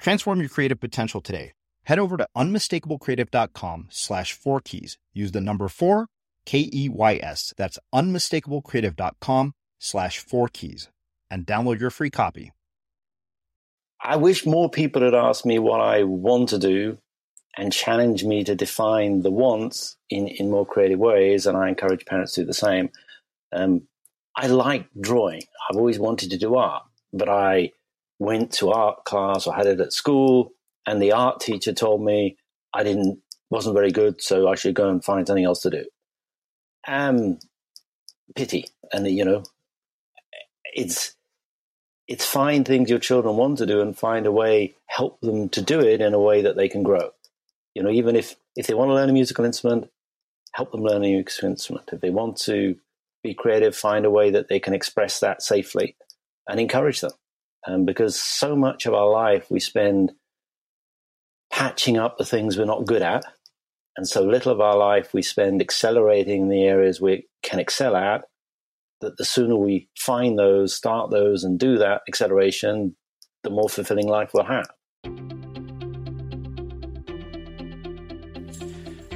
Transform your creative potential today. Head over to unmistakablecreative.com slash four keys. Use the number four, K E Y S. That's unmistakablecreative.com slash four keys and download your free copy. I wish more people had asked me what I want to do and challenged me to define the wants in, in more creative ways, and I encourage parents to do the same. Um, I like drawing. I've always wanted to do art, but I went to art class or had it at school, and the art teacher told me I didn't wasn't very good, so I should go and find something else to do. Um, pity, and you know, it's it's find things your children want to do and find a way, help them to do it in a way that they can grow. You know, even if if they want to learn a musical instrument, help them learn a musical instrument. If they want to be creative, find a way that they can express that safely, and encourage them um, because so much of our life we spend patching up the things we're not good at, and so little of our life we spend accelerating the areas we can excel at. That the sooner we find those, start those, and do that acceleration, the more fulfilling life we'll have.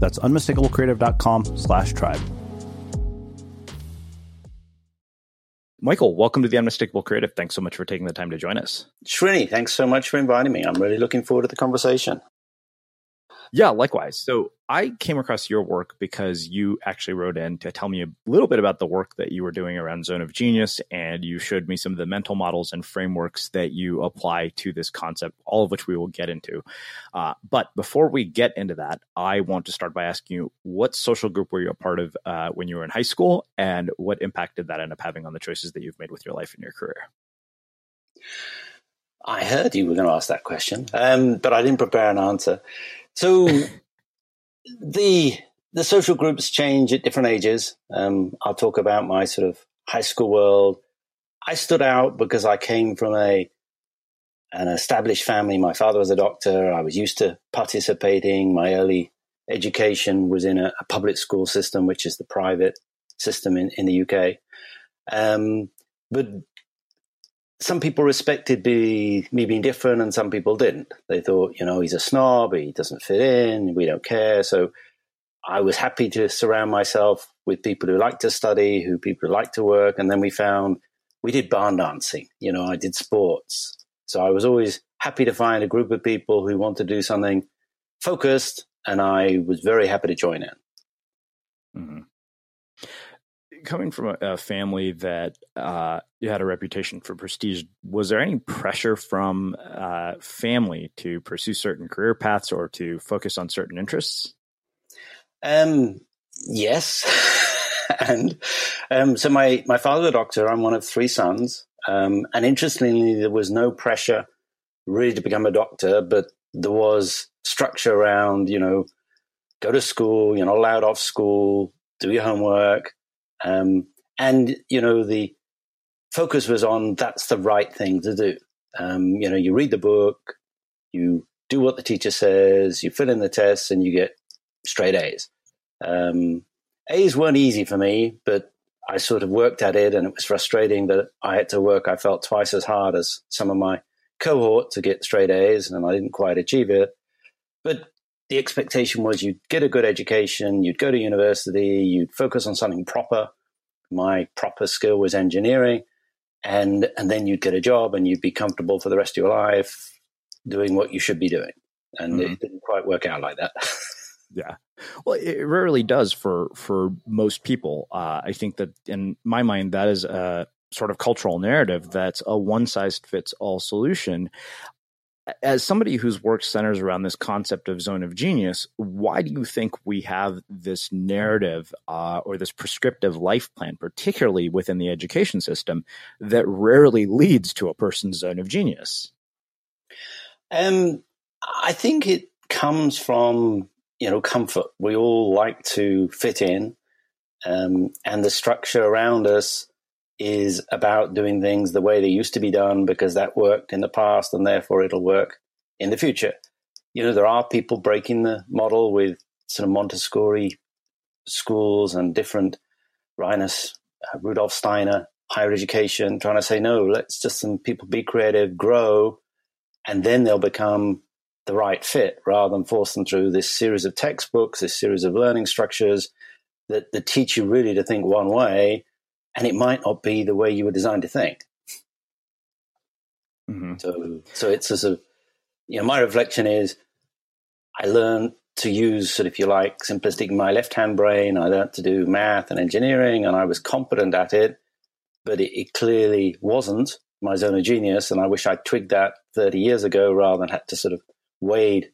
that's unmistakablecreative.com slash tribe. Michael, welcome to the Unmistakable Creative. Thanks so much for taking the time to join us. Srini, thanks so much for inviting me. I'm really looking forward to the conversation. Yeah, likewise. So I came across your work because you actually wrote in to tell me a little bit about the work that you were doing around Zone of Genius, and you showed me some of the mental models and frameworks that you apply to this concept, all of which we will get into. Uh, but before we get into that, I want to start by asking you what social group were you a part of uh, when you were in high school, and what impact did that end up having on the choices that you've made with your life and your career? I heard you were going to ask that question, um, but I didn't prepare an answer. So the the social groups change at different ages. Um, I'll talk about my sort of high school world. I stood out because I came from a an established family. My father was a doctor. I was used to participating. My early education was in a, a public school system, which is the private system in, in the UK. Um, but some people respected be, me being different and some people didn't. They thought, you know, he's a snob, he doesn't fit in, we don't care. So I was happy to surround myself with people who like to study, who people who like to work. And then we found we did barn dancing, you know, I did sports. So I was always happy to find a group of people who want to do something focused. And I was very happy to join in. Mm-hmm coming from a, family that uh, had a reputation for prestige, was there any pressure from uh, family to pursue certain career paths or to focus on certain interests? Um, yes. and um, so my, my father, a doctor, I'm one of three sons. Um, and interestingly, there was no pressure really to become a doctor, but there was structure around, you know, go to school, you're not allowed off school, do your homework. Um, and, you know, the focus was on that's the right thing to do. Um, you know, you read the book, you do what the teacher says, you fill in the tests, and you get straight A's. Um, A's weren't easy for me, but I sort of worked at it, and it was frustrating that I had to work. I felt twice as hard as some of my cohort to get straight A's, and I didn't quite achieve it. But the expectation was you'd get a good education, you'd go to university, you'd focus on something proper. My proper skill was engineering, and and then you'd get a job and you'd be comfortable for the rest of your life doing what you should be doing. And mm-hmm. it didn't quite work out like that. yeah. Well, it rarely does for for most people. Uh, I think that in my mind, that is a sort of cultural narrative that's a one size fits all solution as somebody whose work centers around this concept of zone of genius, why do you think we have this narrative uh, or this prescriptive life plan, particularly within the education system, that rarely leads to a person's zone of genius? Um, I think it comes from you know comfort. We all like to fit in, um, and the structure around us is about doing things the way they used to be done because that worked in the past and therefore it'll work in the future. You know, there are people breaking the model with sort of Montessori schools and different Reines, uh, Rudolf Steiner, higher education, trying to say, no, let's just some people be creative, grow, and then they'll become the right fit rather than force them through this series of textbooks, this series of learning structures that, that teach you really to think one way and it might not be the way you were designed to think. Mm-hmm. So, so it's a sort of, you know, my reflection is I learned to use sort of, if you like, simplistic my left hand brain. I learned to do math and engineering and I was competent at it, but it, it clearly wasn't my zone of genius. And I wish I'd twigged that 30 years ago rather than had to sort of wade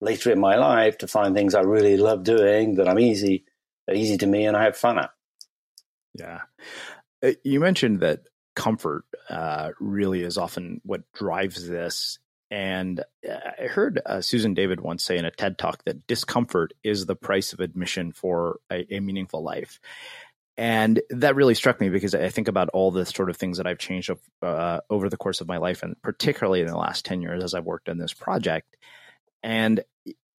later in my life to find things I really love doing that I'm easy, easy to me and I have fun at. Yeah. Uh, you mentioned that comfort uh, really is often what drives this. And uh, I heard uh, Susan David once say in a TED talk that discomfort is the price of admission for a, a meaningful life. And that really struck me because I think about all the sort of things that I've changed uh, over the course of my life, and particularly in the last 10 years as I've worked on this project. And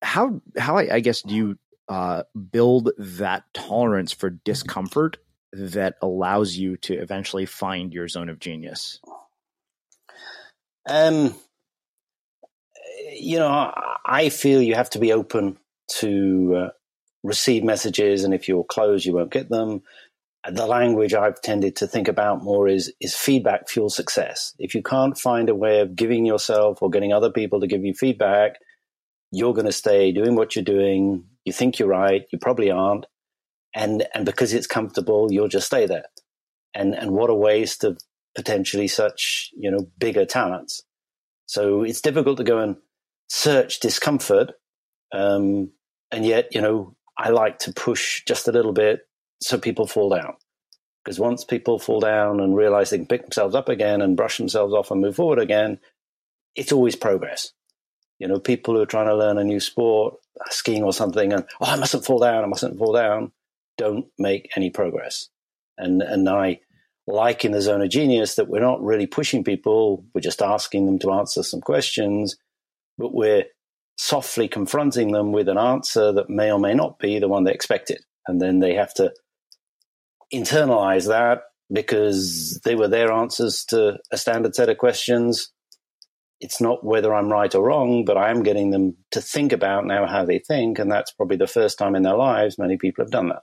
how, how I, I guess, do you uh, build that tolerance for discomfort that allows you to eventually find your zone of genius? Um, you know, I feel you have to be open to uh, receive messages, and if you're closed, you won't get them. The language I've tended to think about more is is feedback fuel success. If you can't find a way of giving yourself or getting other people to give you feedback, you're going to stay doing what you're doing. You think you're right, you probably aren't, and and because it's comfortable, you'll just stay there. And and what a waste of potentially such you know bigger talents. So it's difficult to go and search discomfort, um, and yet you know I like to push just a little bit so people fall down. Because once people fall down and realize they can pick themselves up again and brush themselves off and move forward again, it's always progress. You know, people who are trying to learn a new sport, skiing or something, and oh, I mustn't fall down, I mustn't fall down don't make any progress. And and I like in the zone of genius that we're not really pushing people, we're just asking them to answer some questions, but we're softly confronting them with an answer that may or may not be the one they expected. And then they have to internalize that because they were their answers to a standard set of questions. It's not whether I'm right or wrong, but I am getting them to think about now how they think. And that's probably the first time in their lives many people have done that.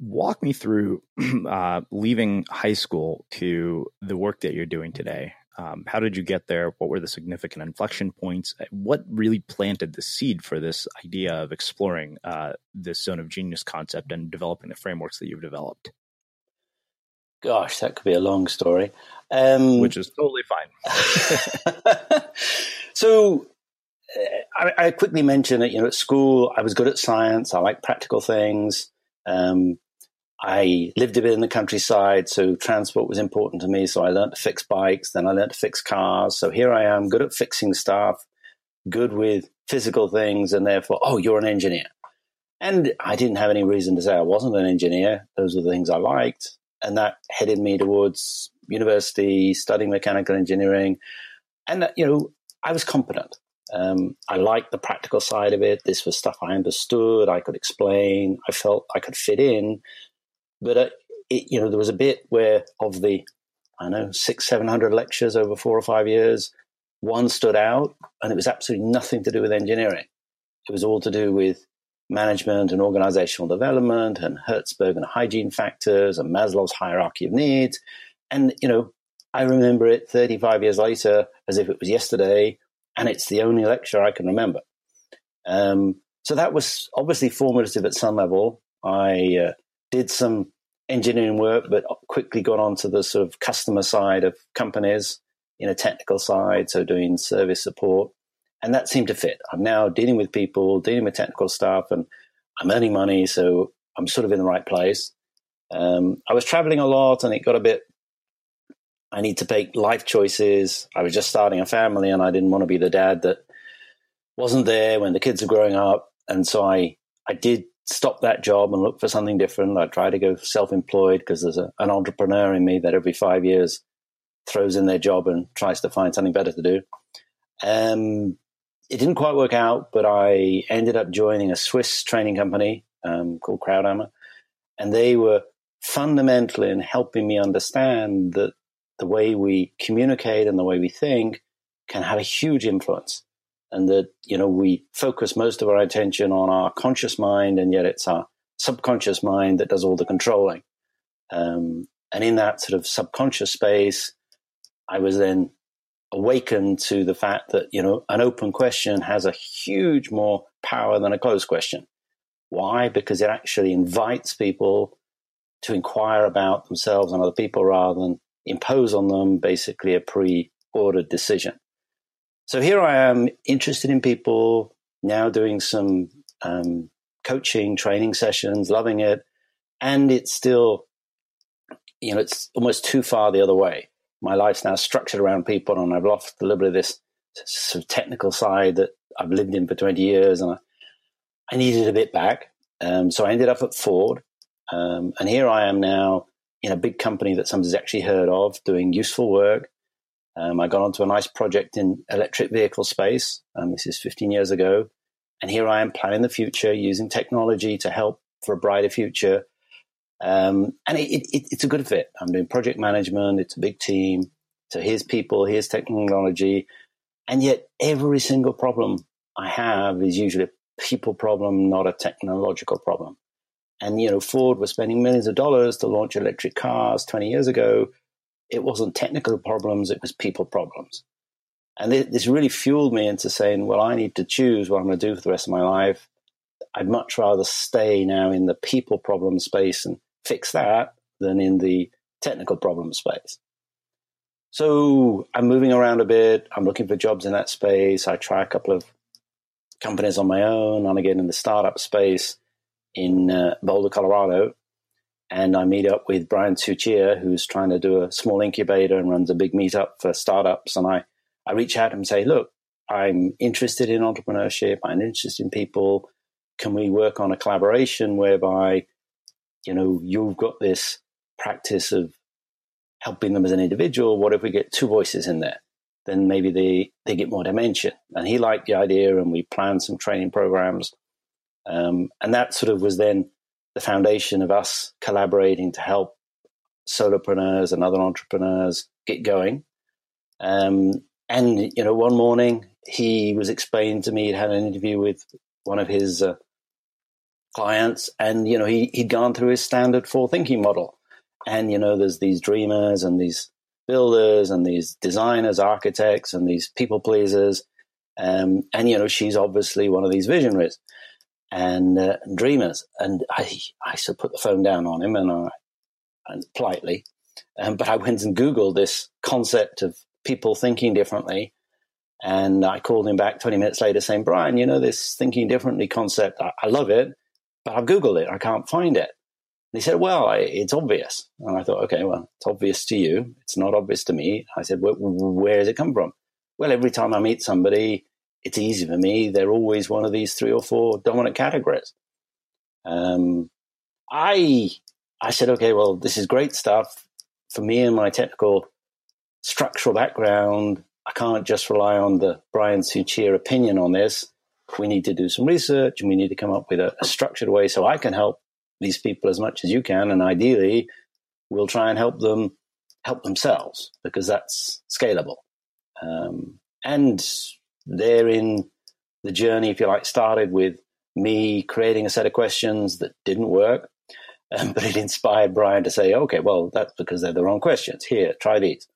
walk me through uh, leaving high school to the work that you're doing today. Um, how did you get there? What were the significant inflection points? Uh, what really planted the seed for this idea of exploring uh, this zone of genius concept and developing the frameworks that you've developed? Gosh, that could be a long story. Um, Which is totally fine. so, uh, I, I, quickly mentioned that you know at school I was good at science. I like practical things. Um, I lived a bit in the countryside, so transport was important to me. So I learned to fix bikes, then I learned to fix cars. So here I am, good at fixing stuff, good with physical things, and therefore, oh, you're an engineer. And I didn't have any reason to say I wasn't an engineer. Those were the things I liked. And that headed me towards university, studying mechanical engineering. And, you know, I was competent. Um, I liked the practical side of it. This was stuff I understood. I could explain. I felt I could fit in. But uh, it, you know, there was a bit where of the I don't know six, seven hundred lectures over four or five years, one stood out, and it was absolutely nothing to do with engineering. It was all to do with management and organizational development and Herzberg and hygiene factors and Maslow's hierarchy of needs. And, you know, I remember it 35 years later as if it was yesterday and it's the only lecture I can remember. Um, so that was obviously formative at some level. I uh, did some engineering work, but quickly got onto the sort of customer side of companies in a technical side, so doing service support. And that seemed to fit. I'm now dealing with people, dealing with technical stuff, and I'm earning money, so I'm sort of in the right place. Um, I was traveling a lot, and it got a bit I need to make life choices. I was just starting a family and I didn't want to be the dad that wasn't there when the kids are growing up. And so I, I did stop that job and look for something different. I try to go self employed because there's a, an entrepreneur in me that every five years throws in their job and tries to find something better to do. Um, it didn't quite work out, but I ended up joining a Swiss training company um, called Krauthammer, and they were fundamental in helping me understand that the way we communicate and the way we think can have a huge influence and that you know we focus most of our attention on our conscious mind and yet it's our subconscious mind that does all the controlling. Um, and in that sort of subconscious space i was then awakened to the fact that you know an open question has a huge more power than a closed question. Why? Because it actually invites people to inquire about themselves and other people rather than impose on them basically a pre-ordered decision so here I am, interested in people, now doing some um, coaching, training sessions, loving it. And it's still, you know, it's almost too far the other way. My life's now structured around people, and I've lost a little bit of this sort of technical side that I've lived in for 20 years, and I, I needed a bit back. Um, so I ended up at Ford. Um, and here I am now in a big company that somebody's actually heard of, doing useful work, um, I got onto a nice project in electric vehicle space. Um, this is 15 years ago. And here I am planning the future using technology to help for a brighter future. Um, and it, it, it's a good fit. I'm doing project management, it's a big team. So here's people, here's technology. And yet, every single problem I have is usually a people problem, not a technological problem. And, you know, Ford was spending millions of dollars to launch electric cars 20 years ago it wasn't technical problems, it was people problems. And this really fueled me into saying, well, I need to choose what I'm going to do for the rest of my life. I'd much rather stay now in the people problem space and fix that than in the technical problem space. So I'm moving around a bit. I'm looking for jobs in that space. I try a couple of companies on my own, and again in the startup space in uh, Boulder, Colorado and I meet up with Brian Tuccia, who's trying to do a small incubator and runs a big meetup for startups. And I, I reach out and say, look, I'm interested in entrepreneurship. I'm interested in people. Can we work on a collaboration whereby, you know, you've got this practice of helping them as an individual? What if we get two voices in there? Then maybe they, they get more dimension. And he liked the idea, and we planned some training programs. Um, and that sort of was then the foundation of us collaborating to help solopreneurs and other entrepreneurs get going. Um, and you know, one morning he was explaining to me he'd had an interview with one of his uh, clients, and you know, he he'd gone through his standard four thinking model. And you know, there's these dreamers and these builders and these designers, architects, and these people pleasers. Um, and you know, she's obviously one of these visionaries and, uh, dreamers. And I, I sort of put the phone down on him and I, and politely, um, but I went and Googled this concept of people thinking differently. And I called him back 20 minutes later saying, Brian, you know, this thinking differently concept, I, I love it, but I've Googled it. I can't find it. And he said, well, I, it's obvious. And I thought, okay, well, it's obvious to you. It's not obvious to me. I said, where does it come from? Well, every time I meet somebody, it's easy for me. They're always one of these three or four dominant categories. Um, I I said, okay, well, this is great stuff for me and my technical structural background. I can't just rely on the Brian Tuccia opinion on this. We need to do some research and we need to come up with a, a structured way so I can help these people as much as you can. And ideally, we'll try and help them help themselves because that's scalable. Um, and therein the journey, if you like, started with me creating a set of questions that didn't work. Um, but it inspired Brian to say, okay, well, that's because they're the wrong questions. Here, try these.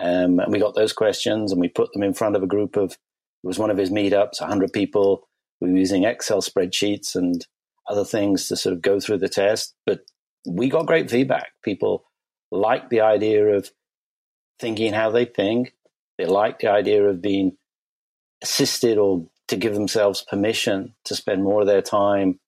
Um, and we got those questions and we put them in front of a group of, it was one of his meetups, 100 people. We were using Excel spreadsheets and other things to sort of go through the test. But we got great feedback. People liked the idea of thinking how they think. They liked the idea of being assisted or to give themselves permission to spend more of their time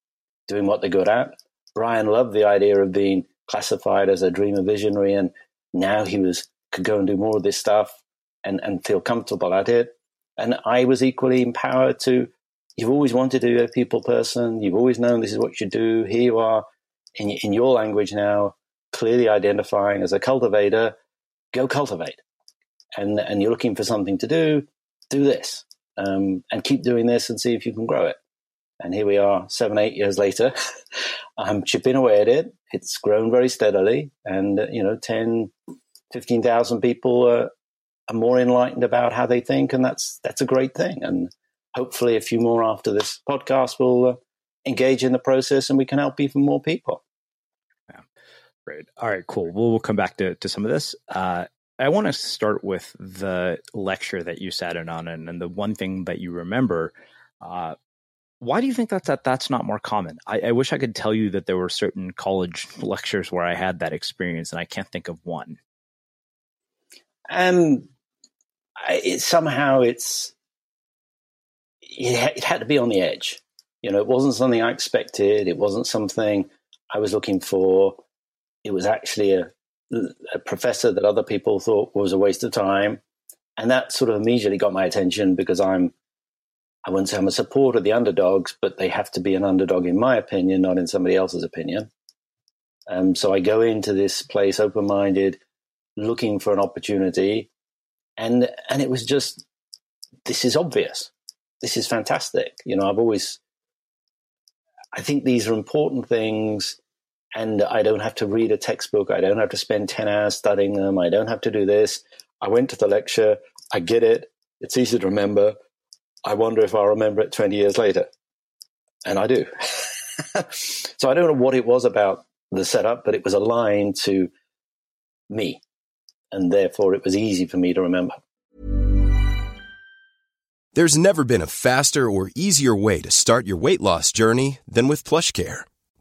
doing what they're good at. Brian loved the idea of being classified as a dreamer visionary, and now he was could go and do more of this stuff and, and feel comfortable at it. And I was equally empowered to you've always wanted to be a people person. You've always known this is what you do. Here you are in, in your language now, clearly identifying as a cultivator. Go cultivate. And, and you're looking for something to do, do this. Um, and keep doing this and see if you can grow it. And here we are, seven, eight years later. I'm chipping away at it. It's grown very steadily. And, uh, you know, 10, 15,000 people uh, are more enlightened about how they think. And that's, that's a great thing. And hopefully a few more after this podcast will uh, engage in the process and we can help even more people. Great. All right, cool. We'll, we'll come back to, to some of this. Uh, I want to start with the lecture that you sat in on and, and the one thing that you remember. Uh, why do you think that, that that's not more common? I, I wish I could tell you that there were certain college lectures where I had that experience, and I can't think of one. Um, I, it, somehow it's it, it had to be on the edge. You know, it wasn't something I expected. It wasn't something I was looking for. It was actually a, a professor that other people thought was a waste of time. And that sort of immediately got my attention because I'm, I wouldn't say I'm a supporter of the underdogs, but they have to be an underdog in my opinion, not in somebody else's opinion. Um, so I go into this place open minded, looking for an opportunity. And, and it was just, this is obvious this is fantastic. You know, I've always, I think these are important things, and I don't have to read a textbook. I don't have to spend 10 hours studying them. I don't have to do this. I went to the lecture. I get it. It's easy to remember. I wonder if I'll remember it 20 years later. And I do. so I don't know what it was about the setup, but it was aligned to me. And therefore, it was easy for me to remember. There's never been a faster or easier way to start your weight loss journey than with PlushCare.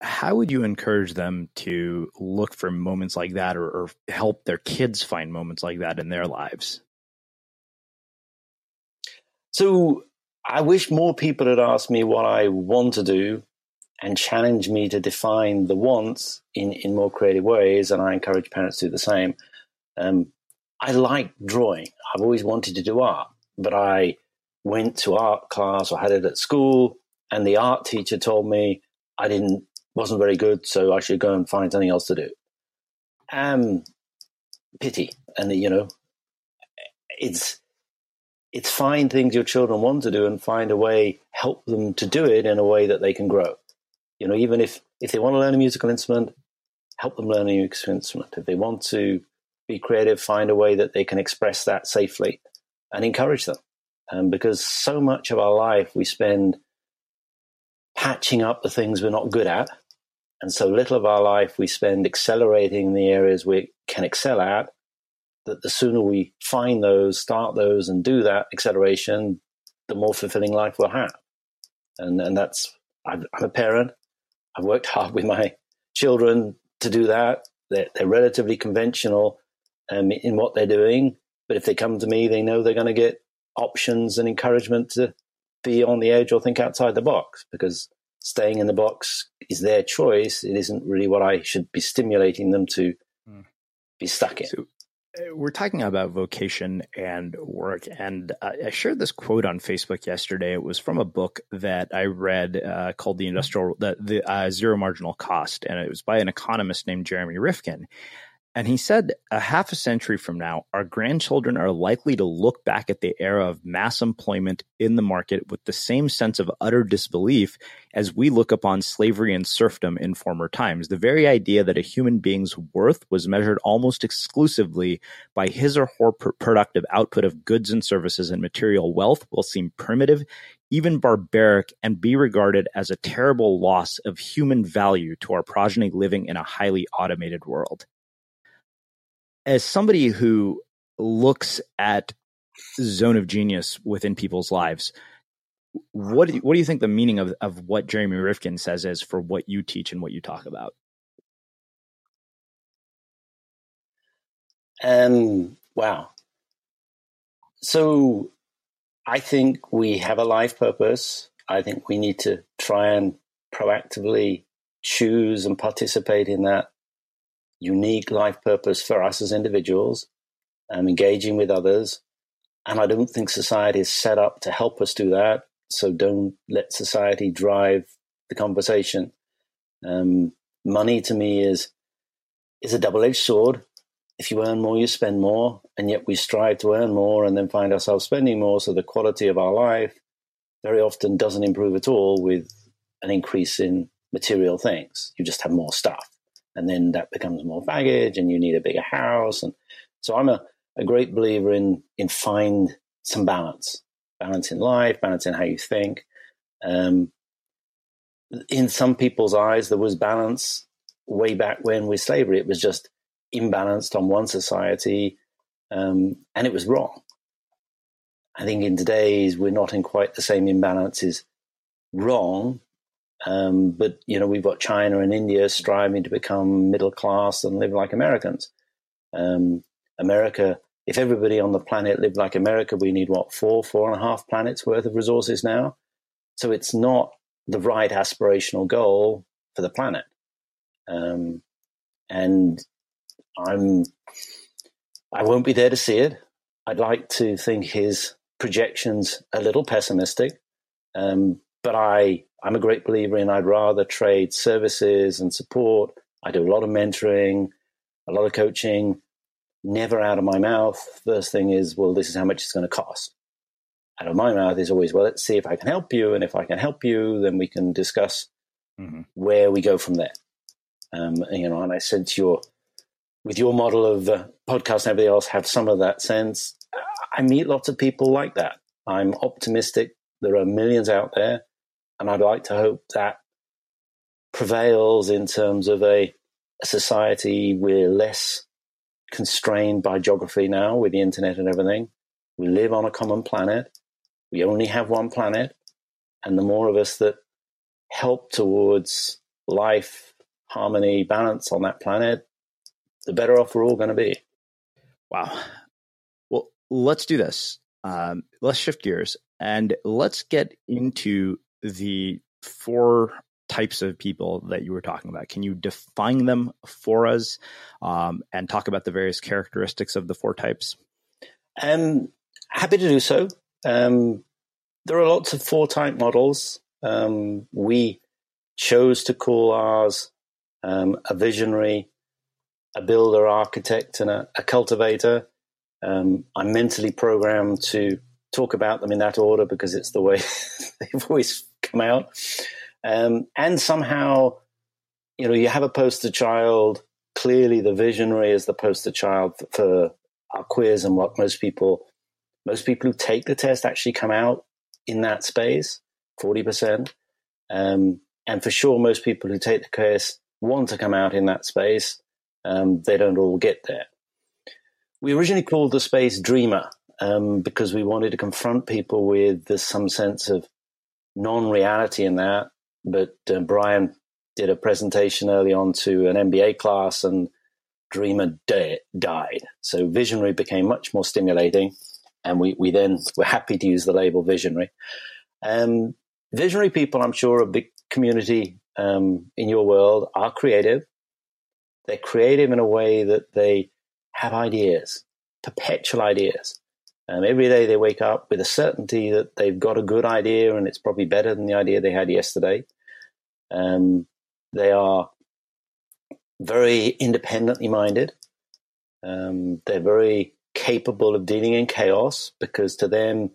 how would you encourage them to look for moments like that or, or help their kids find moments like that in their lives? So I wish more people had asked me what I want to do and challenged me to define the wants in, in more creative ways. And I encourage parents to do the same. Um, I like drawing. I've always wanted to do art, but I went to art class or had it at school, and the art teacher told me I didn't wasn't very good, so I should go and find something else to do. Um, pity, and you know, it's it's find things your children want to do and find a way, help them to do it in a way that they can grow. You know, even if, if they want to learn a musical instrument, help them learn a musical instrument. If they want to be creative, find a way that they can express that safely and encourage them. Um, because so much of our life we spend patching up the things we're not good at. And so little of our life we spend accelerating the areas we can excel at. That the sooner we find those, start those, and do that acceleration, the more fulfilling life we'll have. And, and that's, I'm, a parent. I've worked hard with my children to do that. They're, they're relatively conventional um, in what they're doing, but if they come to me, they know they're going to get options and encouragement to be on the edge or think outside the box because staying in the box is their choice. It isn't really what I should be stimulating them to mm. be stuck in. So, uh, we're talking about vocation and work, and I shared this quote on Facebook yesterday. It was from a book that I read uh, called "The Industrial the, the uh, Zero Marginal Cost," and it was by an economist named Jeremy Rifkin. And he said, a half a century from now, our grandchildren are likely to look back at the era of mass employment in the market with the same sense of utter disbelief as we look upon slavery and serfdom in former times. The very idea that a human being's worth was measured almost exclusively by his or her productive output of goods and services and material wealth will seem primitive, even barbaric, and be regarded as a terrible loss of human value to our progeny living in a highly automated world as somebody who looks at zone of genius within people's lives, what do you, what do you think the meaning of, of what Jeremy Rifkin says is for what you teach and what you talk about? Um, wow. So I think we have a life purpose. I think we need to try and proactively choose and participate in that unique life purpose for us as individuals, um, engaging with others. And I don't think society is set up to help us do that. So don't let society drive the conversation. Um, money to me is is a double edged sword. If you earn more, you spend more, and yet we strive to earn more and then find ourselves spending more. So the quality of our life very often doesn't improve at all with an increase in material things. You just have more stuff and then that becomes more baggage and you need a bigger house. And so i'm a, a great believer in in find some balance balance in life balance in how you think. Um, in some people's eyes there was balance way back when with slavery. It was just imbalanced on one society um, and it was wrong. I think in today's we're not in quite the same imbalance is wrong um, but you know, we've got China and India striving to become middle class and live like Americans. Um, America, if everybody on the planet lived like America, we need what four, four and a half planets worth of resources now. So it's not the right aspirational goal for the planet. Um, and I'm, I won't be there to see it. I'd like to think his projections a little pessimistic, um, but I I'm a great believer in I'd rather trade services and support. I do a lot of mentoring, a lot of coaching never out of my mouth, first thing is, well, this is how much it's going to cost. Out of my mouth is always, well, let's see if I can help you. And if I can help you, then we can discuss mm-hmm. where we go from there. Um, you know, and I sense your, with your model of uh, podcast and everything else, have some of that sense. I meet lots of people like that. I'm optimistic. There are millions out there. And I'd like to hope that prevails in terms of a, a society we're less constrained by geography now with the internet and everything. We live on a common planet. We only have one planet. And the more of us that help towards life, harmony, balance on that planet, the better off we're all going to be. Wow. Well, let's do this. Um, let's shift gears and let's get into the four types of people that you were talking about. Can you define them for us um, and talk about the various characteristics of the four types? Um, happy to do so. Um, there are lots of four type models. Um, we chose to call ours um, a visionary, a builder, architect, and a, a cultivator. Um, I'm mentally programmed to talk about them in that order because it's the way they've always come out. Um, and somehow, you know, you have a poster child. Clearly, the visionary is the poster child for, our quiz and what most people, most people who take the test actually come out in that space, forty percent. Um, and for sure, most people who take the quiz want to come out in that space. Um, they don't all get there. We originally called the space Dreamer um, because we wanted to confront people with this, some sense of non-reality in that but uh, Brian did a presentation early on to an MBA class, and Dreamer de- died. So Visionary became much more stimulating, and we we then were happy to use the label Visionary. Um, visionary people, I'm sure, a big community um, in your world are creative. They're creative in a way that they have ideas, perpetual ideas. Um, every day they wake up with a certainty that they've got a good idea and it's probably better than the idea they had yesterday. Um, they are very independently minded. Um, they're very capable of dealing in chaos because to them,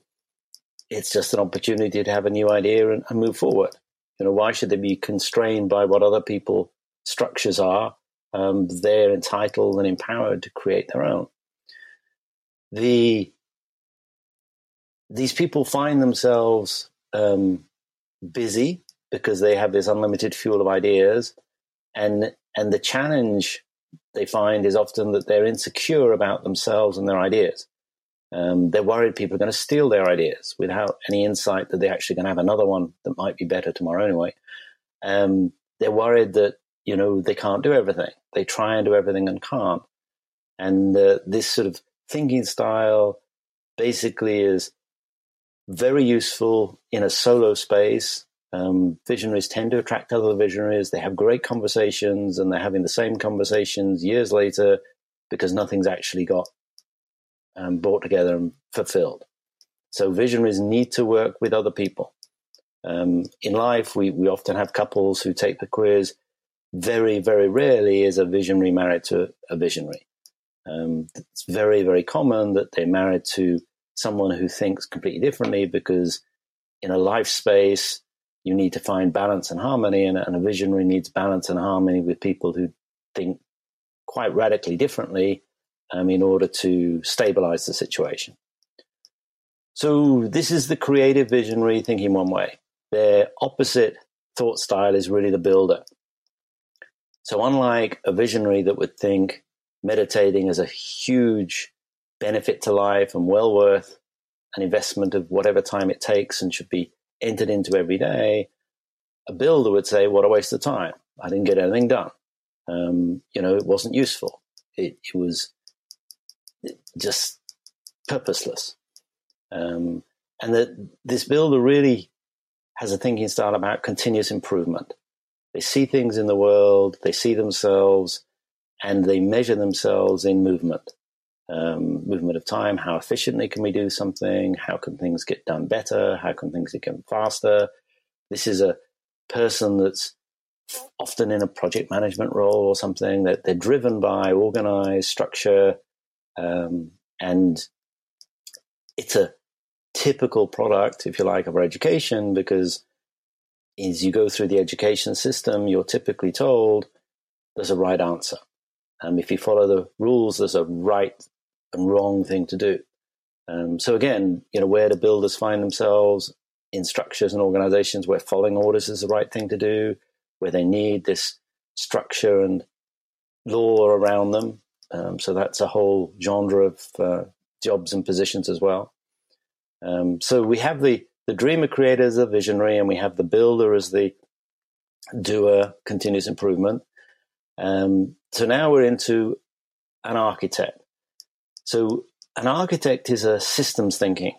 it's just an opportunity to have a new idea and, and move forward. You know, why should they be constrained by what other people structures are? Um, they're entitled and empowered to create their own. The these people find themselves um, busy because they have this unlimited fuel of ideas, and and the challenge they find is often that they're insecure about themselves and their ideas. Um, they're worried people are going to steal their ideas without any insight that they're actually going to have another one that might be better tomorrow anyway. Um, they're worried that you know they can't do everything. They try and do everything and can't. And uh, this sort of thinking style basically is very useful in a solo space. Um, visionaries tend to attract other visionaries. They have great conversations and they're having the same conversations years later because nothing's actually got um, brought together and fulfilled. So visionaries need to work with other people. Um, in life, we, we often have couples who take the quiz. Very, very rarely is a visionary married to a visionary. Um, it's very, very common that they're married to someone who thinks completely differently because in a life space, you need to find balance and harmony, and, and a visionary needs balance and harmony with people who think quite radically differently um, in order to stabilize the situation. So, this is the creative visionary thinking one way. Their opposite thought style is really the builder. So, unlike a visionary that would think meditating is a huge benefit to life and well worth an investment of whatever time it takes and should be entered into every day, a builder would say, What a waste of time. I didn't get anything done. Um, you know, it wasn't useful. It, it was just purposeless. Um, and that this builder really has a thinking style about continuous improvement. They see things in the world, they see themselves, and they measure themselves in movement um, movement of time. How efficiently can we do something? How can things get done better? How can things get done faster? This is a person that's often in a project management role or something that they're driven by organized structure. Um, and it's a typical product, if you like, of our education because as you go through the education system, you're typically told there's a right answer. Um, if you follow the rules, there's a right and wrong thing to do. Um, so again, you know, where do builders find themselves in structures and organizations where following orders is the right thing to do, where they need this structure and law around them. Um, so that's a whole genre of uh, jobs and positions as well. Um, so we have the the dreamer creator as a visionary, and we have the builder as the doer, continuous improvement. Um, so now we're into an architect. So an architect is a systems thinking.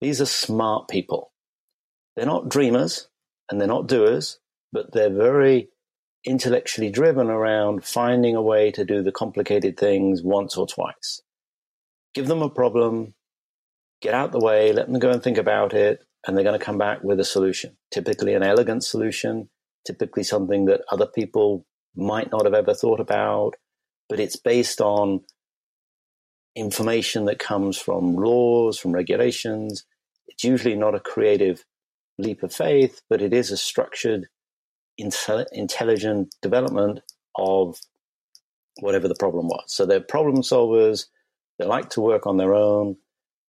These are smart people. They're not dreamers and they're not doers, but they're very intellectually driven around finding a way to do the complicated things once or twice. Give them a problem, get out the way, let them go and think about it, and they're going to come back with a solution. Typically, an elegant solution, typically something that other people might not have ever thought about, but it's based on information that comes from laws, from regulations. It's usually not a creative leap of faith, but it is a structured, intelligent development of whatever the problem was. So they're problem solvers. They like to work on their own,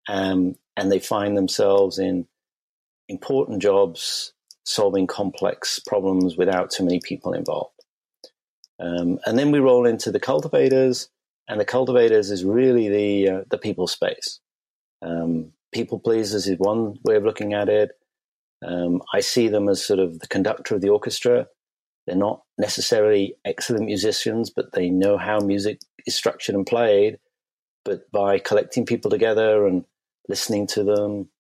um, and they find themselves in important jobs solving complex problems without too many people involved. Um, and then we roll into the cultivators, and the cultivators is really the uh, the people space. Um, people pleasers is one way of looking at it. Um, I see them as sort of the conductor of the orchestra. They're not necessarily excellent musicians, but they know how music is structured and played. But by collecting people together and listening to them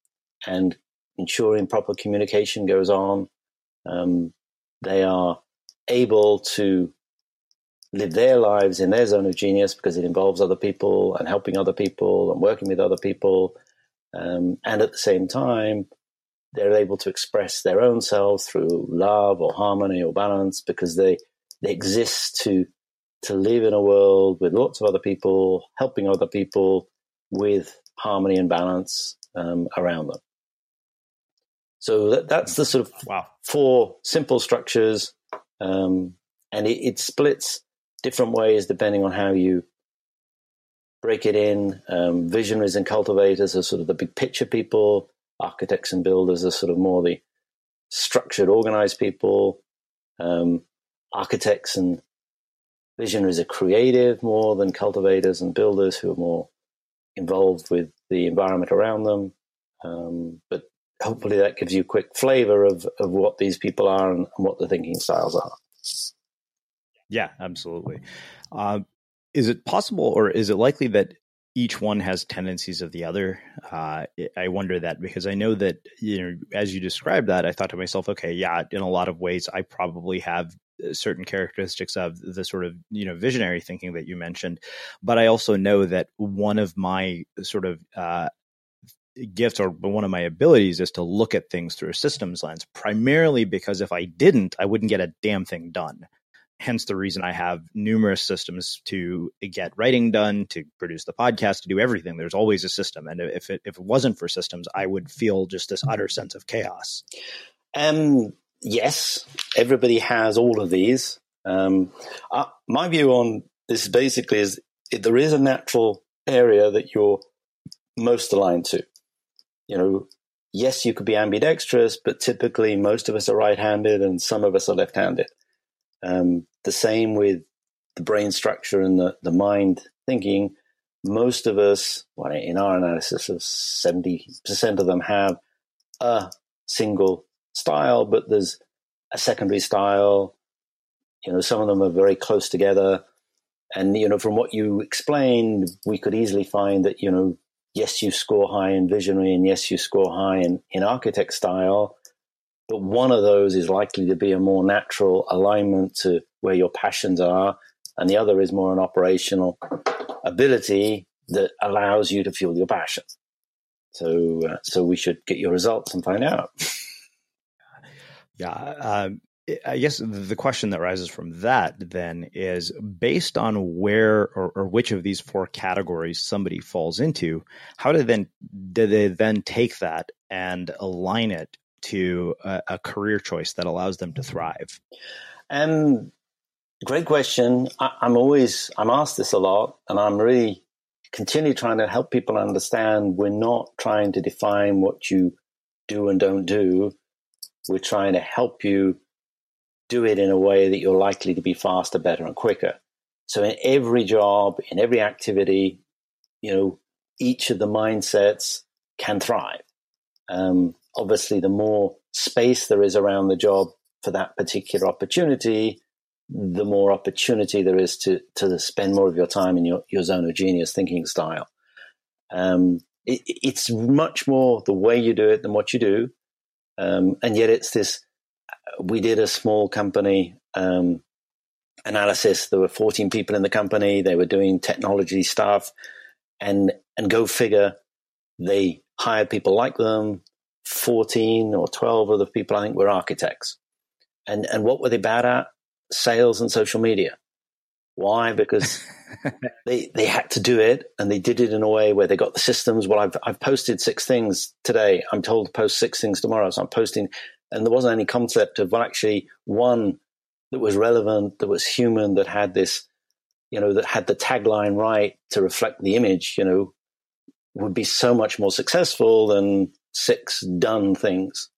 and ensuring proper communication goes on, um, they are able to live their lives in their zone of genius because it involves other people and helping other people and working with other people. Um, and at the same time, they're able to express their own selves through love or harmony or balance because they, they exist to, to live in a world with lots of other people, helping other people with harmony and balance um, around them. So that, that's the sort of wow. four simple structures, um, and it, it, splits different ways depending on how you break it in. Um, visionaries and cultivators are sort of the big picture people. Architects and builders are sort of more the structured, organized people. Um, architects and visionaries are creative more than cultivators and builders who are more involved with the environment around them. Um, but hopefully that gives you a quick flavor of, of what these people are and, and what the thinking styles are. Yeah, absolutely. Uh, is it possible or is it likely that each one has tendencies of the other? Uh, I wonder that because I know that, you know, as you described that, I thought to myself, okay, yeah, in a lot of ways, I probably have uh, certain characteristics of the sort of you know visionary thinking that you mentioned but i also know that one of my sort of uh, gifts or one of my abilities is to look at things through a systems lens primarily because if i didn't i wouldn't get a damn thing done hence the reason I have numerous systems to get writing done, to produce the podcast, to do everything. There's always a system, and if it if it wasn't for systems, I would feel just this utter sense of chaos. Um, yes, everybody has all of these. Um, uh, my view on this basically is there is a natural area that you're most aligned to. You know, yes, you could be ambidextrous, but typically most of us are right-handed and some of us are left-handed. Um, the same with the brain structure and the, the mind thinking. Most of us, well, in our analysis of 70% of them have a single style, but there's a secondary style. You know, some of them are very close together. And, you know, from what you explained, we could easily find that, you know, yes, you score high in visionary and yes, you score high in, in architect style but one of those is likely to be a more natural alignment to where your passions are, and the other is more an operational ability that allows you to fuel your passion. So, uh, so we should get your results and find out. Yeah, um, I guess the question that rises from that then is based on where or, or, which of these four categories somebody falls into, how do then do they then take that and align it to a, a career choice that allows them to thrive? Um, great question. I, I'm always I'm asked this a lot, and I'm really continue trying to help people understand we're not trying to define what you do and don't do. We're trying to help you do it in a way that you're likely to be faster, better, and quicker. So in every job, in every activity, you know, each of the mindsets can thrive. Um, obviously, the more space there is around the job for that particular opportunity, the more opportunity there is to to spend more of your time in your, your zone of genius thinking style. Um, it, it's much more the way you do it than what you do, um, and yet it's this we did a small company um, analysis. There were 14 people in the company. They were doing technology stuff, and and go figure, they hired people like them. 14 or 12 of the people I think were architects. And and what were they bad at? Sales and social media. Why? Because they they had to do it, and they did it in a way where they got the systems. Well, I've I've posted six things today. I'm told to post six things tomorrow, so I'm posting and there wasn't any concept of well actually one that was relevant that was human that had this you know that had the tagline right to reflect the image you know would be so much more successful than six done things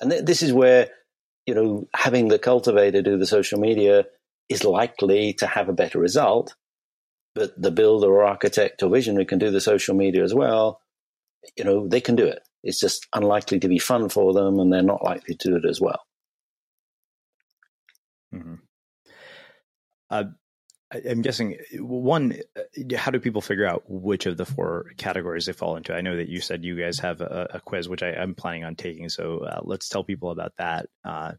and th- this is where you know having the cultivator do the social media is likely to have a better result but the builder or architect or visionary can do the social media as well you know they can do it it's just unlikely to be fun for them, and they're not likely to do it as well. Mm-hmm. Uh, I'm guessing one. Uh, how do people figure out which of the four categories they fall into? I know that you said you guys have a, a quiz, which I, am planning on taking. So uh, let's tell people about that. Uh,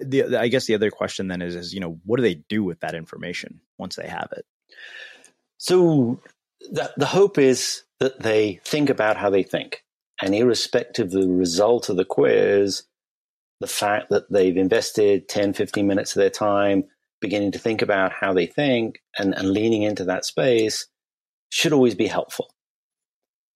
the, I guess the other question then is, is you know, what do they do with that information once they have it? So the, the hope is that they think about how they think. And irrespective of the result of the quiz, the fact that they've invested 10, 15 minutes of their time beginning to think about how they think and, and leaning into that space should always be helpful.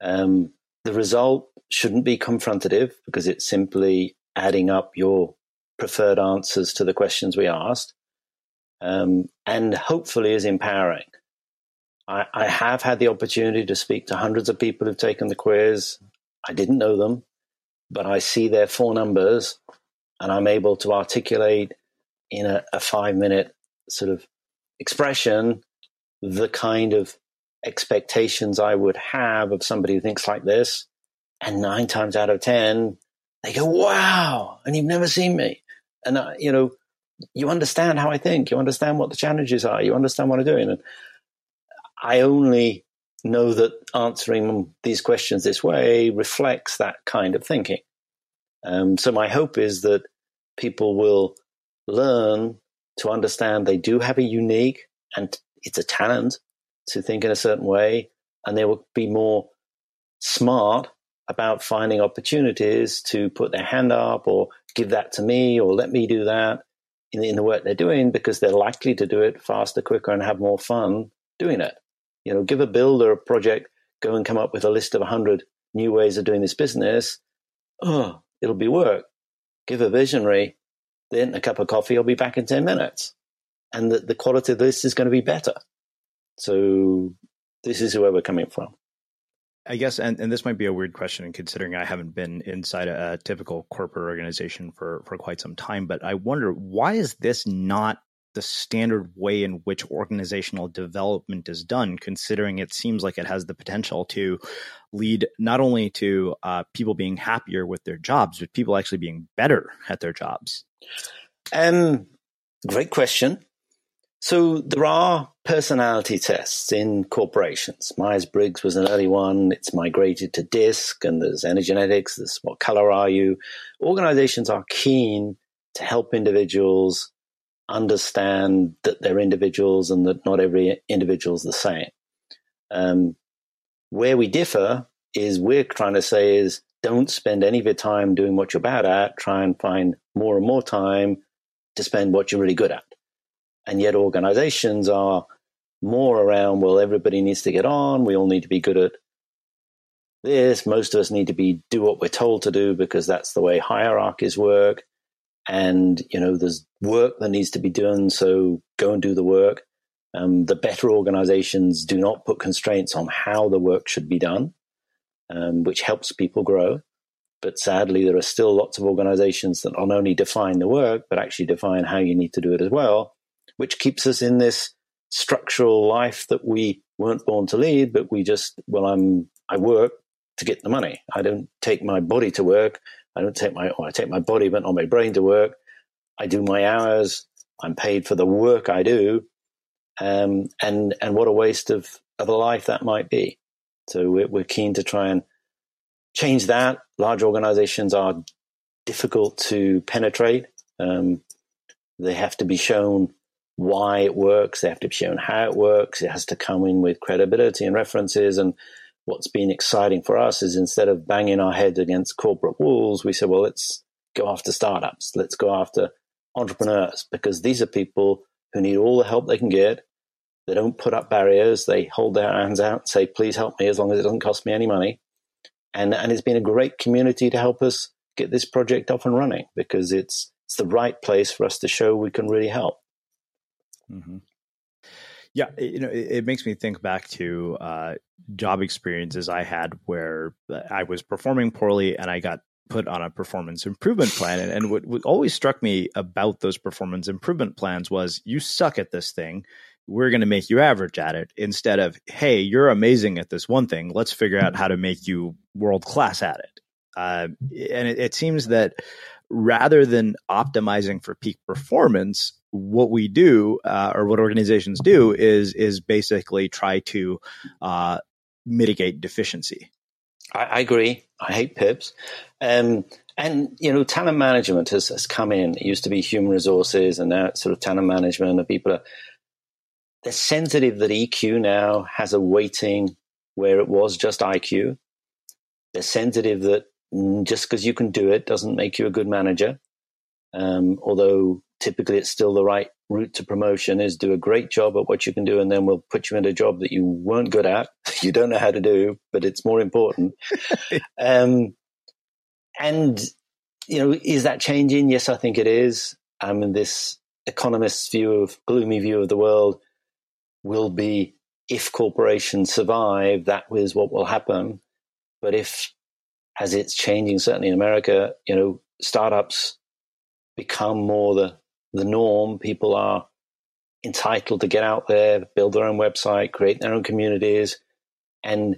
Um, the result shouldn't be confrontative because it's simply adding up your preferred answers to the questions we asked, um, and hopefully is empowering. I, I, have had the opportunity to speak to hundreds of people who've taken the quiz. I didn't know them, but I see their four numbers and I'm able to articulate in a, a five minute sort of expression the kind of expectations I would have of somebody who thinks like this. And nine times out of 10, they go, wow, and you've never seen me. And, uh, you know, you understand how I think, you understand what the challenges are, you understand what I'm doing. And I only know that answering these questions this way reflects that kind of thinking. Um, so my hope is that people will learn to understand they do have a unique and it's a talent to think in a certain way, and they will be more smart about finding opportunities to put their hand up or give that to me or let me do that in, in the work they're doing because they're likely to do it faster, quicker, and have more fun doing it. You know, give a builder a project, go and come up with a list of 100 new ways of doing this business. Oh, it'll be work. Give a visionary, then a cup of coffee, I'll be back in 10 minutes. And the, the quality of this is going to be better. So this is where we're coming from. I guess, and, and this might be a weird question, considering I haven't been inside a, a, typical corporate organization for for quite some time. But I wonder why is this not the standard way in which organizational development is done, considering it seems like it has the potential to lead not only to uh, people being happier with their jobs, but people actually being better at their jobs? Um, great question. So there are personality tests in corporations. Myers Briggs was an early one. It's migrated to DISC, and there's Emergenetics. There's what color are you? Organizations are keen to help individuals understand that they're individuals and that not every individual is the same. Um, where we differ is we're trying to say is don't spend any of your time doing what you're bad at. Try and find more and more time to spend what you're really good at. And yet organizations are more around, well, everybody needs to get on. We all need to be good at this. Most of us need to be do what we're told to do because that's the way hierarchies work. And, you know, there's work that needs to be done. So go and do the work. Um, the better organizations do not put constraints on how the work should be done, um, which helps people grow. But sadly, there are still lots of organizations that not only define the work, but actually define how you need to do it as well, which keeps us in this structural life that we weren't born to lead, but we just, well, I'm, I work to get the money. I don't take my body to work. I don't take my, I take my body, but not my brain to work. I do my hours. I'm paid for the work I do. Um, and, and what a waste of, of a life that might be. So we're, we're keen to try and change that. Large organizations are difficult to penetrate. Um, they have to be shown why it works. They have to be shown how it works. It has to come in with credibility and references. And what's been exciting for us is instead of banging our heads against corporate walls, we said, well, let's go after startups. Let's go after entrepreneurs because these are people who need all the help they can get. They don't put up barriers. They hold their hands out and say, please help me as long as it doesn't cost me any money. And, and it's been a great community to help us get this project off and running because it's, it's the right place for us to show we can really help. Mm-hmm. Yeah, you know, it, it, makes me think back to uh, job experiences I had where I was performing poorly and I got put on a performance improvement plan. And, and what, what always struck me about those performance improvement plans was you suck at this thing. We're going to make you average at it instead of, hey, you're amazing at this one thing. Let's figure out how to make you world class at it. Uh, and it, it seems that rather than optimizing for peak performance, what we do uh, or what organizations do is is basically try to uh, mitigate deficiency. I, I, agree. I hate pips. Um, and you know, talent management has, has come in. It used to be human resources, and now it's sort of talent management. And people are they're sensitive that EQ now has a weighting where it was just IQ. They're sensitive that just because you can do it doesn't make you a good manager. Um, although typically it's still the right route to promotion is do a great job at what you can do and then we'll put you in a job that you weren't good at. You don't know how to do but it's more important. Um, and you know is that changing? Yes i think it is. I mean this economist's view of gloomy view of the world will be if corporations survive that is what will happen. But if as it's changing certainly in america you know startups become more the the norm. People are entitled to get out there, build their own website, create their own communities, and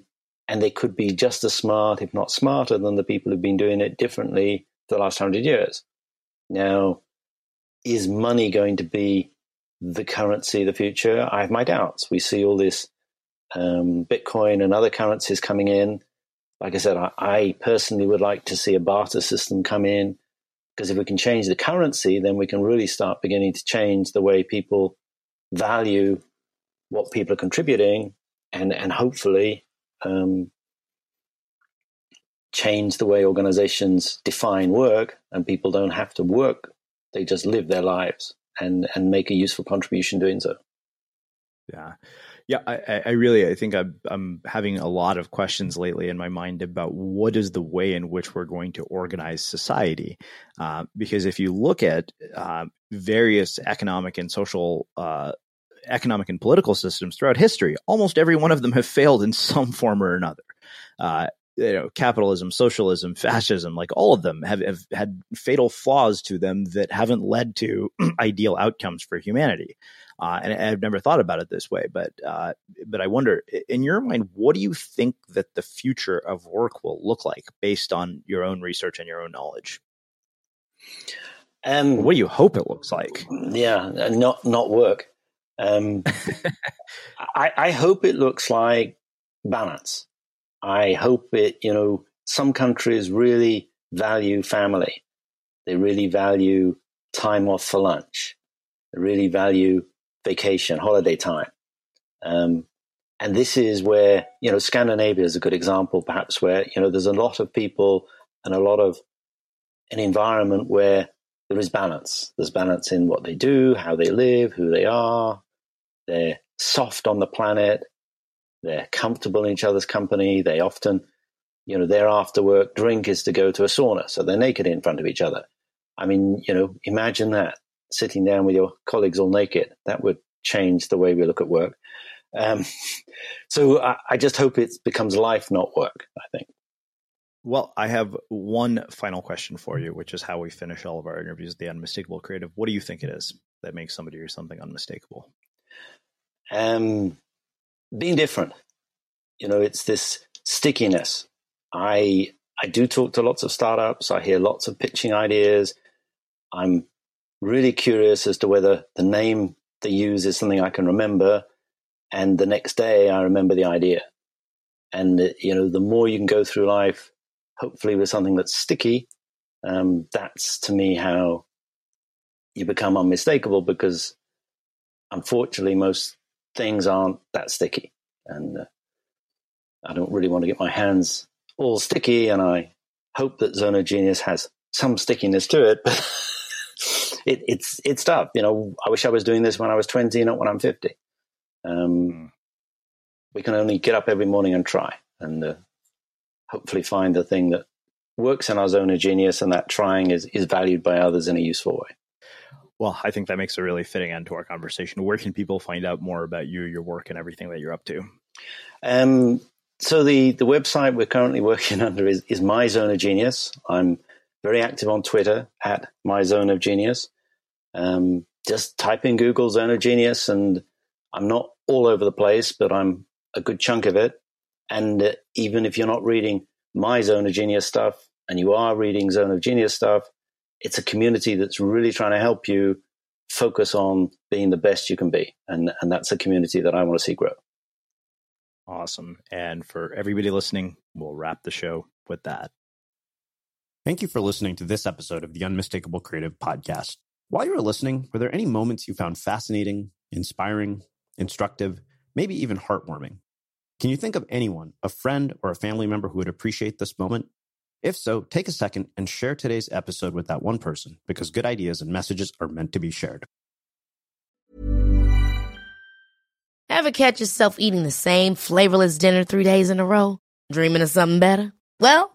and they could be just as smart, if not smarter, than the people who've been doing it differently for the last hundred years. Now, is money going to be the currency of the future? I have my doubts. We see all this um, Bitcoin and other currencies coming in. Like I said, I, I personally would like to see a barter system come in because if we can change the currency, then we can really start beginning to change the way people value what people are contributing and, and hopefully um, change the way organizations define work and people don't have to work. They just live their lives and, and make a useful contribution doing so. Yeah. Yeah, I, I, really I think I'm, I'm, having a lot of questions lately in my mind about what is the way in which we're going to organize society. Uh, because if you look at uh, various economic and social, uh, economic and political systems throughout history, almost every one of them have failed in some form or another. Uh, you know, capitalism, socialism, fascism, like all of them have, have had fatal flaws to them that haven't led to ideal outcomes for humanity. Uh, and I've never thought about it this way, but uh, but I wonder, in your mind, what do you think that the future of work will look like based on your own research and your own knowledge? Um, what do you hope it looks like? Yeah, not not work. Um, I, I hope it looks like balance. I hope it, you know, some countries really value family. They really value time off for lunch. They really value vacation, holiday time. Um, and this is where, you know, Scandinavia is a good example, perhaps, where, you know, there's a lot of people and a lot of an environment where there is balance. There's balance in what they do, how they live, who they are. They're soft on the planet. They're comfortable in each other's company. They often, you know, their after work drink is to go to a sauna. So they're naked in front of each other. I mean, you know, imagine that sitting down with your colleagues all naked. That would change the way we look at work. Um, so I, I just hope it becomes life, not work, I think. Well, I have one final question for you, which is how we finish all of our interviews. The unmistakable creative. What do you think it is that makes somebody or something unmistakable? Um, being different. You know, it's this stickiness. I I do talk to lots of startups. I hear lots of pitching ideas. I'm really curious as to whether the name they use is something I can remember, and the next day I remember the idea. And you know, the more you can go through life hopefully with something that's sticky, um, that's to me how you become unmistakable because unfortunately most things aren't that sticky. And uh, I don't really want to get my hands all sticky. And I hope that Zone Genius has some stickiness to it, but it, it's, it's tough. You know, I wish I was doing this when I was 20, not when I'm 50. Um, mm. we can only get up every morning and try. And uh, hopefully find the thing that works in our zone of genius and that trying is, is valued by others in a useful way. Well, I think that makes a really fitting end to our conversation. Where can people find out more about you, your work, and everything that you're up to? Um, so the, the website we're currently working under is, is My Zone of Genius. I'm very active on Twitter at My Zone of Genius. Um, just type in Google Zone of Genius, and I'm not all over the place, but I'm a good chunk of it. And uh, even if you're not reading my Zone of Genius stuff and you are reading Zone of Genius stuff, it's a community that's really trying to help you focus on being the best you can be. And, and that's a community that I want to see grow. Awesome. And for everybody listening, we'll wrap the show with that. Thank you for listening to this episode of the Unmistakable Creative Podcast. While you were listening, were there any moments you found fascinating, inspiring, instructive, maybe even heartwarming? Can you think of anyone, a friend or a family member who would appreciate this moment? If so, take a second and share today's episode with that one person because good ideas and messages are meant to be shared. Ever catch yourself eating the same flavorless dinner three days in a row? Dreaming of something better? Well,